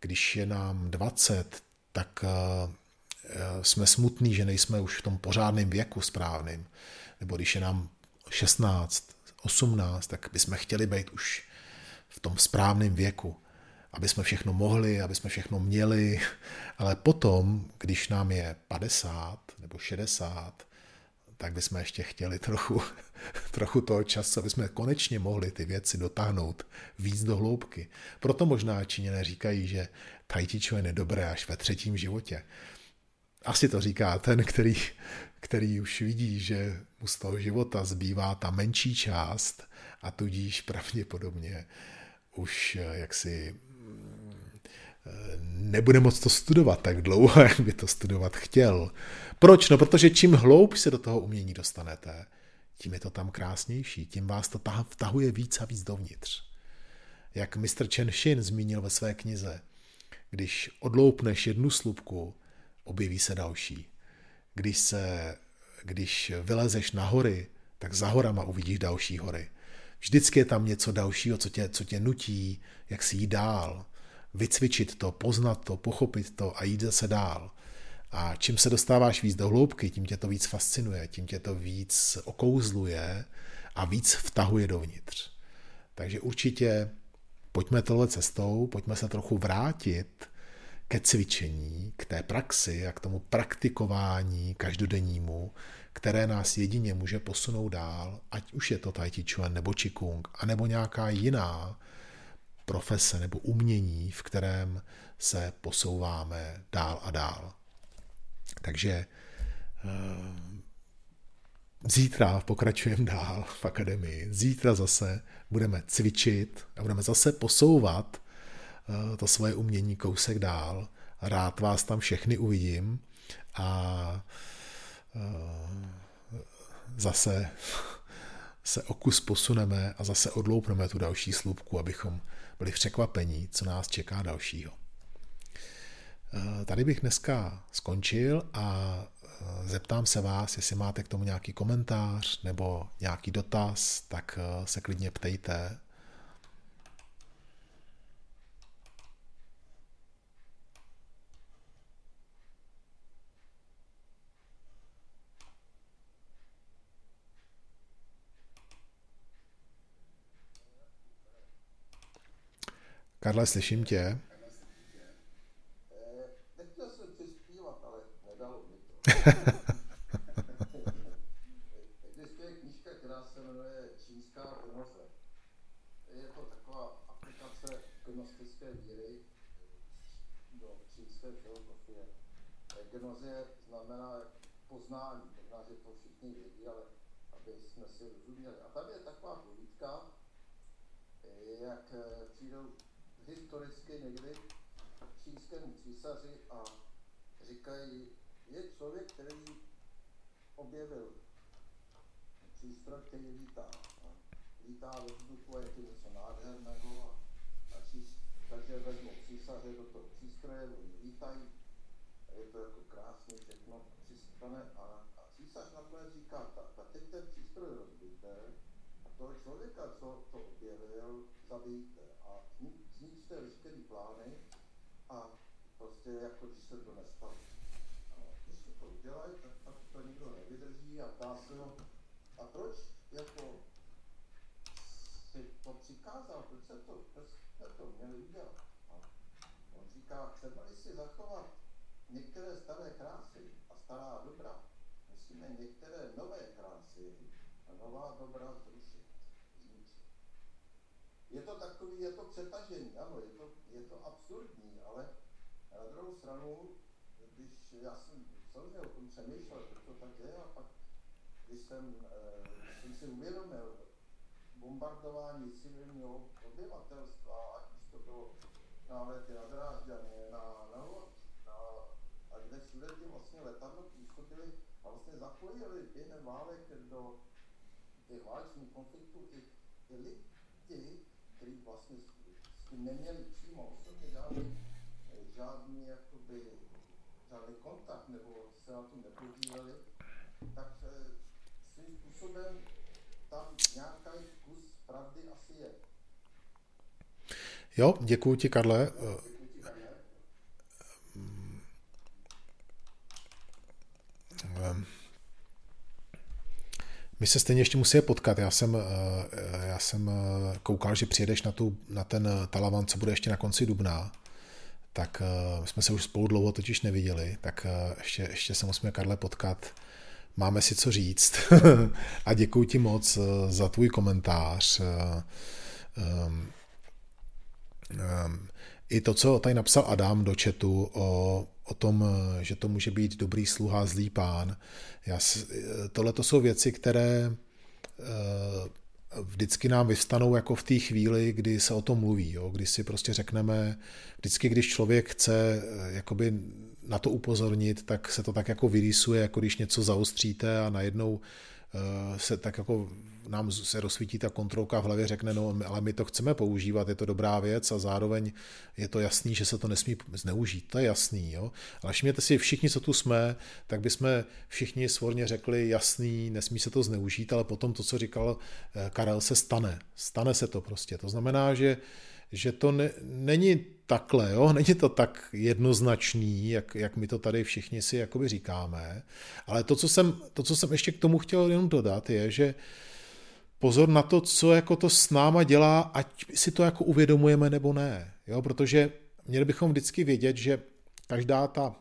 Když je nám 20, tak eh, jsme smutní, že nejsme už v tom pořádném věku správným. Nebo když je nám 16, 18, tak bychom chtěli být už v tom správném věku, aby jsme všechno mohli, aby jsme všechno měli, ale potom, když nám je 50 nebo 60, tak bychom ještě chtěli trochu, trochu toho času, aby jsme konečně mohli ty věci dotáhnout víc do hloubky. Proto možná Číňané říkají, že chi je dobré až ve třetím životě. Asi to říká ten, který, který už vidí, že mu z toho života zbývá ta menší část a tudíž pravděpodobně už jaksi nebude moc to studovat tak dlouho, jak by to studovat chtěl. Proč? No, protože čím hloub se do toho umění dostanete, tím je to tam krásnější, tím vás to vtahuje víc a víc dovnitř. Jak Mr. Chen Shin zmínil ve své knize, když odloupneš jednu slupku, objeví se další. Když, se, když vylezeš na hory, tak za horama uvidíš další hory. Vždycky je tam něco dalšího, co tě, co tě nutí, jak si jít dál vycvičit to, poznat to, pochopit to a jít zase dál. A čím se dostáváš víc do hloubky, tím tě to víc fascinuje, tím tě to víc okouzluje a víc vtahuje dovnitř. Takže určitě pojďme tohle cestou, pojďme se trochu vrátit ke cvičení, k té praxi a k tomu praktikování každodennímu, které nás jedině může posunout dál, ať už je to Tai Chi Chuan nebo Qigong, anebo nějaká jiná profese nebo umění, v kterém se posouváme dál a dál. Takže eh, Zítra pokračujeme dál v akademii. Zítra zase budeme cvičit a budeme zase posouvat eh, to svoje umění kousek dál. Rád vás tam všechny uvidím a eh, zase se o kus posuneme a zase odloupneme tu další slupku, abychom byli překvapení, co nás čeká dalšího. Eh, tady bych dneska skončil a eh, zeptám se vás, jestli máte k tomu nějaký komentář nebo nějaký dotaz, tak eh, se klidně ptejte. Karle, slyším tě. Existuje knížka, která se jmenuje Čínská gnoze. Je to taková aplikace gnostické víry do čínské filozofie. Gnoze znamená poznání, možná, že to všichni vědí, ale aby jsme si rozuměli. A tady je taková povídka, jak přijdou historicky někdy čínskému císaři a říkají, je člověk, který objevil přístroj, který lítá. Lítá ve vzduchu a je to něco nádherného. A, a čís, takže vezmou císaře do toho přístroje, oni lítají, a je to jako krásně všechno přistane a, a císař nakonec říká, tak, tak teď ten přístroj rozbijte a toho člověka, co to objevil, zabijte a zničte veškerý plány a prostě jako když se to nestalo dělají, tak pak to nikdo nevydrží a ptá se ho, a proč jako si to přikázal, proč se to, proč se to měli udělat? A on říká, třeba si zachovat některé staré krásy a stará dobra, musíme některé nové krásy a nová dobra zrušit. Je to takový, je to přetažení, ano, je to, je to absurdní, ale na druhou stranu, když já jsem samozřejmě o tom přemýšlel, proč to tak je, a pak, když jsem, eh, když jsem si uvědomil bombardování civilního obyvatelstva, ať už to bylo nálety na Drážďany, na, na na, a kde všude ty vlastně letadlo působily a vlastně zapojili během válek do těch válečných konfliktů i, i lidi, kteří vlastně s tím neměli přímo osobně žádný, žádný jakoby žádný kontakt nebo se na tom nepodíleli, tak svým způsobem tam nějaký kus pravdy asi je. Jo, děkuji ti, Karle. My se stejně ještě musíme potkat. Já jsem, já jsem koukal, že přijedeš na, tu, na ten Talavan, co bude ještě na konci dubna tak uh, jsme se už spolu dlouho totiž neviděli, tak ještě, ještě se musíme, Karle, potkat. Máme si co říct a děkuji ti moc za tvůj komentář. Um, um, I to, co tady napsal Adam do chatu o, o tom, že to může být dobrý sluha, zlý pán. Já, tohle to jsou věci, které vždycky nám vystanou jako v té chvíli, kdy se o tom mluví, jo? kdy si prostě řekneme, vždycky, když člověk chce eh, jakoby na to upozornit, tak se to tak jako vyrýsuje, jako když něco zaostříte a najednou Eh, se tak jako nám se rozsvítí ta kontrolka v hlavě, řekne, no ale my to chceme používat, je to dobrá věc a zároveň je to jasný, že se to nesmí zneužít, to je jasný, jo. Ale všimněte si, všichni, co tu jsme, tak bychom všichni svorně řekli, jasný, nesmí se to zneužít, ale potom to, co říkal eh, Karel, se stane. Stane se to prostě. To znamená, že že to ne, není takhle, jo? není to tak jednoznačný, jak, jak my to tady všichni si jakoby říkáme, ale to co, jsem, to, co jsem ještě k tomu chtěl jenom dodat, je, že pozor na to, co jako to s náma dělá, ať si to jako uvědomujeme nebo ne. Jo? Protože měli bychom vždycky vědět, že každá ta,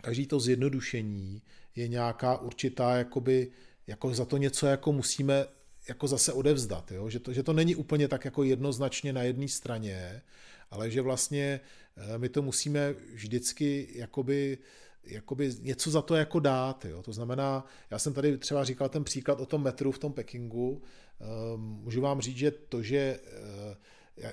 každý to zjednodušení je nějaká určitá, jakoby, jako za to něco jako musíme jako zase odevzdat, jo? Že, to, že to není úplně tak jako jednoznačně na jedné straně, ale že vlastně eh, my to musíme vždycky jakoby jakoby něco za to jako dát. Jo. To znamená, já jsem tady třeba říkal ten příklad o tom metru v tom Pekingu. Um, můžu vám říct, že to, že uh,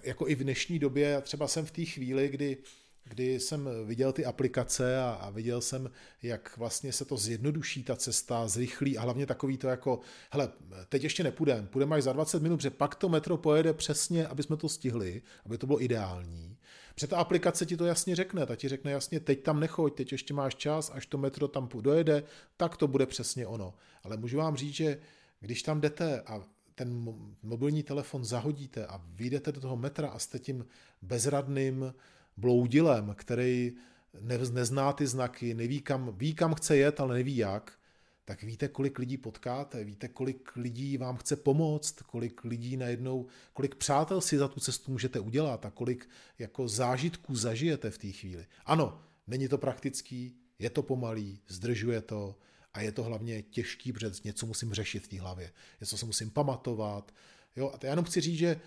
jako i v dnešní době, třeba jsem v té chvíli, kdy kdy jsem viděl ty aplikace a, a viděl jsem, jak vlastně se to zjednoduší, ta cesta, zrychlí a hlavně takový to jako, hele, teď ještě nepůjdeme, půjdeme až za 20 minut, protože pak to metro pojede přesně, aby jsme to stihli, aby to bylo ideální. Protože ta aplikace ti to jasně řekne, ta ti řekne jasně, teď tam nechoď, teď ještě máš čas, až to metro tam dojede, tak to bude přesně ono. Ale můžu vám říct, že když tam jdete a ten mobilní telefon zahodíte a vyjdete do toho metra a jste tím bezradným, bloudilem, který nezná ty znaky, neví kam, ví kam chce jet, ale neví jak, tak víte, kolik lidí potkáte, víte, kolik lidí vám chce pomoct, kolik lidí najednou, kolik přátel si za tu cestu můžete udělat a kolik jako zážitků zažijete v té chvíli. Ano, není to praktický, je to pomalý, zdržuje to a je to hlavně těžký, protože něco musím řešit v té hlavě, něco se musím pamatovat. Jo, a já jenom chci říct, že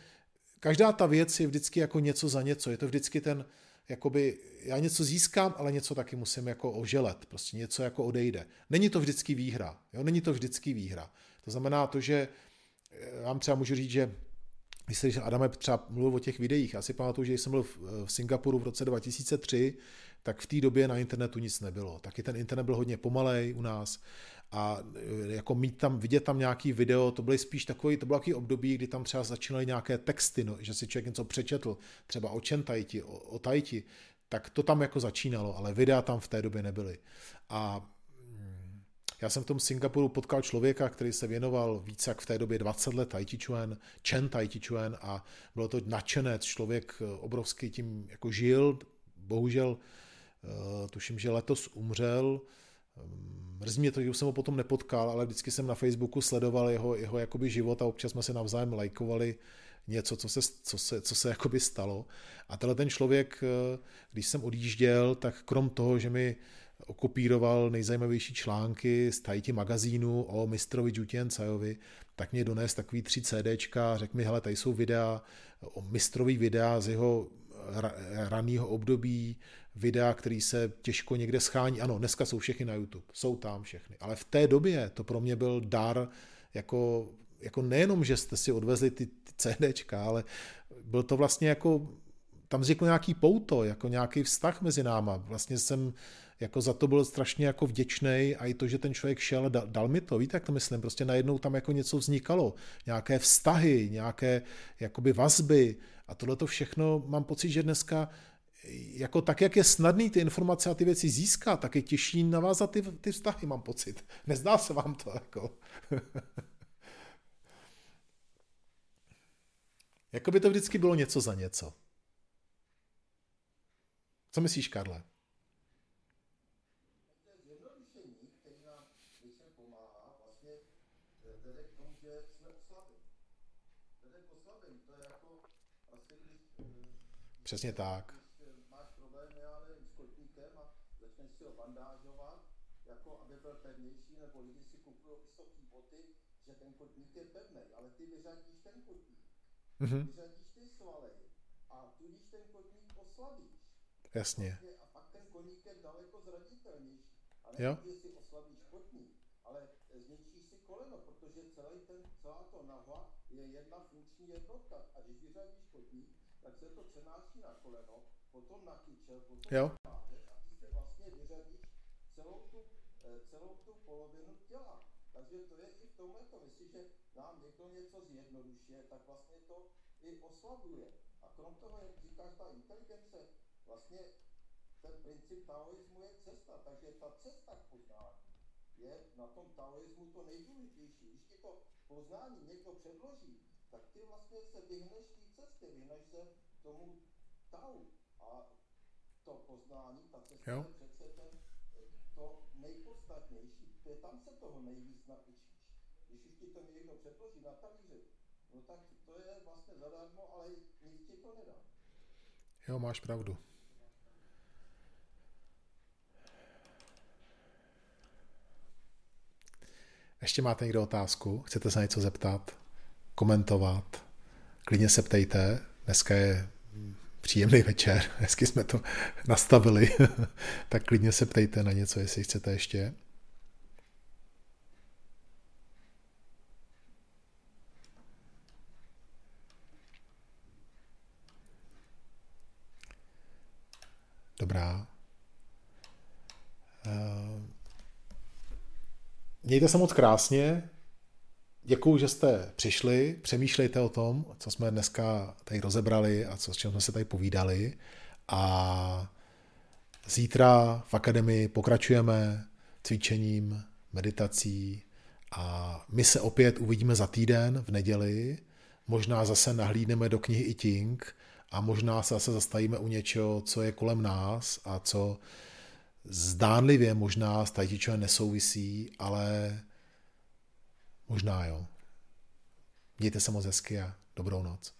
každá ta věc je vždycky jako něco za něco. Je to vždycky ten, jakoby, já něco získám, ale něco taky musím jako oželet. Prostě něco jako odejde. Není to vždycky výhra. Jo? Není to vždycky výhra. To znamená to, že eh, vám třeba můžu říct, že když se Adame třeba mluvil o těch videích, já si pamatuju, že jsem byl v Singapuru v roce 2003, tak v té době na internetu nic nebylo. Taky ten internet byl hodně pomalej u nás a e, jako mít tam, vidět tam nějaký video, to byly spíš takový, to bylo takový období, kdy tam třeba začínaly nějaké texty, no, že si člověk něco přečetl, třeba o Čentajti, o, o Tajti, tak to tam jako začínalo, ale videa tam v té době nebyly. A mm, já jsem v tom Singapuru potkal člověka, který se věnoval více jak v té době 20 let Tai Chi Chuan, Chen Tai Chi Chuan a bylo to nadšenec, člověk e, obrovský tím jako žil, bohužel e, tuším, že letos umřel, Mrzí mě to, že jsem ho potom nepotkal, ale vždycky jsem na Facebooku sledoval jeho, jeho jakoby život a občas jsme se navzájem lajkovali něco, co se, co se, co se jakoby stalo. A tenhle ten člověk, eh, když jsem odjížděl, tak krom toho, že mi okopíroval nejzajímavější články z Tajti magazínu o mistrovi Jutien Cajovi, tak mě dones takový tři CDčka řekl mi, hele, tady jsou videa, o mistrový videa z jeho raného období, videa, který se těžko někde schání. Ano, dneska jsou všechny na YouTube, jsou tam všechny. Ale v té době to pro mě byl dar, jako, jako nejenom, že jste si odvezli ty, ty CDčka, ale byl to vlastně jako tam vznikl nějaký pouto, jako nějaký vztah mezi náma. Vlastně jsem jako za to byl strašně jako vděčný a i to, že ten člověk šel, dal, dal mi to, víte, jak to myslím, prostě najednou tam jako něco vznikalo, nějaké vztahy, nějaké jakoby vazby a tohle to všechno mám pocit, že dneska jako tak, jak je snadný ty informace a ty věci získat, tak je těžší navázat ty, ty vztahy, mám pocit. Nezdá se vám to, jako. jako by to vždycky bylo něco za něco. Co myslíš, Karle? Přesně tak. Máš problém, já nevím, s kotníkem a začneš si ho bandážovat, jako aby byl pevnější, nebo lidi si kupují vysoké boty, že ten kotník je pevný, ale ty vyřadíš ten kotník. Mm-hmm. Vyřadíš ty svaly a tudíž ten kotník oslabíš. Jasně. A pak ten koník je daleko zranitelnější. A ne, si oslabíš kotník, ale zničíš si koleno, protože celý ten, celá to nahla je jedna funkční jednotka. A když vyřadíš kotník, tak se to přenáší na koleno, potom na kyčel, potom jo. na páteř a ty se vlastně vyřadíš celou tu, eh, celou tu polovinu těla. Takže to je i v tomhle to, že nám někdo něco zjednodušuje, tak vlastně to i oslabuje. A krom toho, jak říkáš, ta inteligence, vlastně ten princip taoismu je cesta, takže ta cesta k poznání je na tom taoismu to nejdůležitější. Když ti to poznání někdo předloží, tak ty vlastně se vyhneš té cestě, vyhneš se tomu tau. A to poznání, ta cesta jo. je přece ten, to nejpodstatnější, protože tam se toho nejvíc naučíš. když už ti to někdo předloží na talíři, no tak to je vlastně zadarmo, ale nic ti to nedá. Jo, máš pravdu. Ještě máte někdo otázku? Chcete se něco zeptat? Komentovat? Klidně se ptejte. Dneska je příjemný večer, hezky jsme to nastavili, tak klidně se ptejte na něco, jestli chcete ještě. Dobrá. Eh, mějte se moc krásně. Děkuji, že jste přišli. Přemýšlejte o tom, co jsme dneska tady rozebrali a co, s čím jsme se tady povídali. A zítra v akademii pokračujeme cvičením, meditací a my se opět uvidíme za týden v neděli. Možná zase nahlídneme do knihy I Ting a možná se zase zastavíme u něčeho, co je kolem nás a co zdánlivě možná s tajtičem nesouvisí, ale možná jo. Mějte se moc hezky a dobrou noc.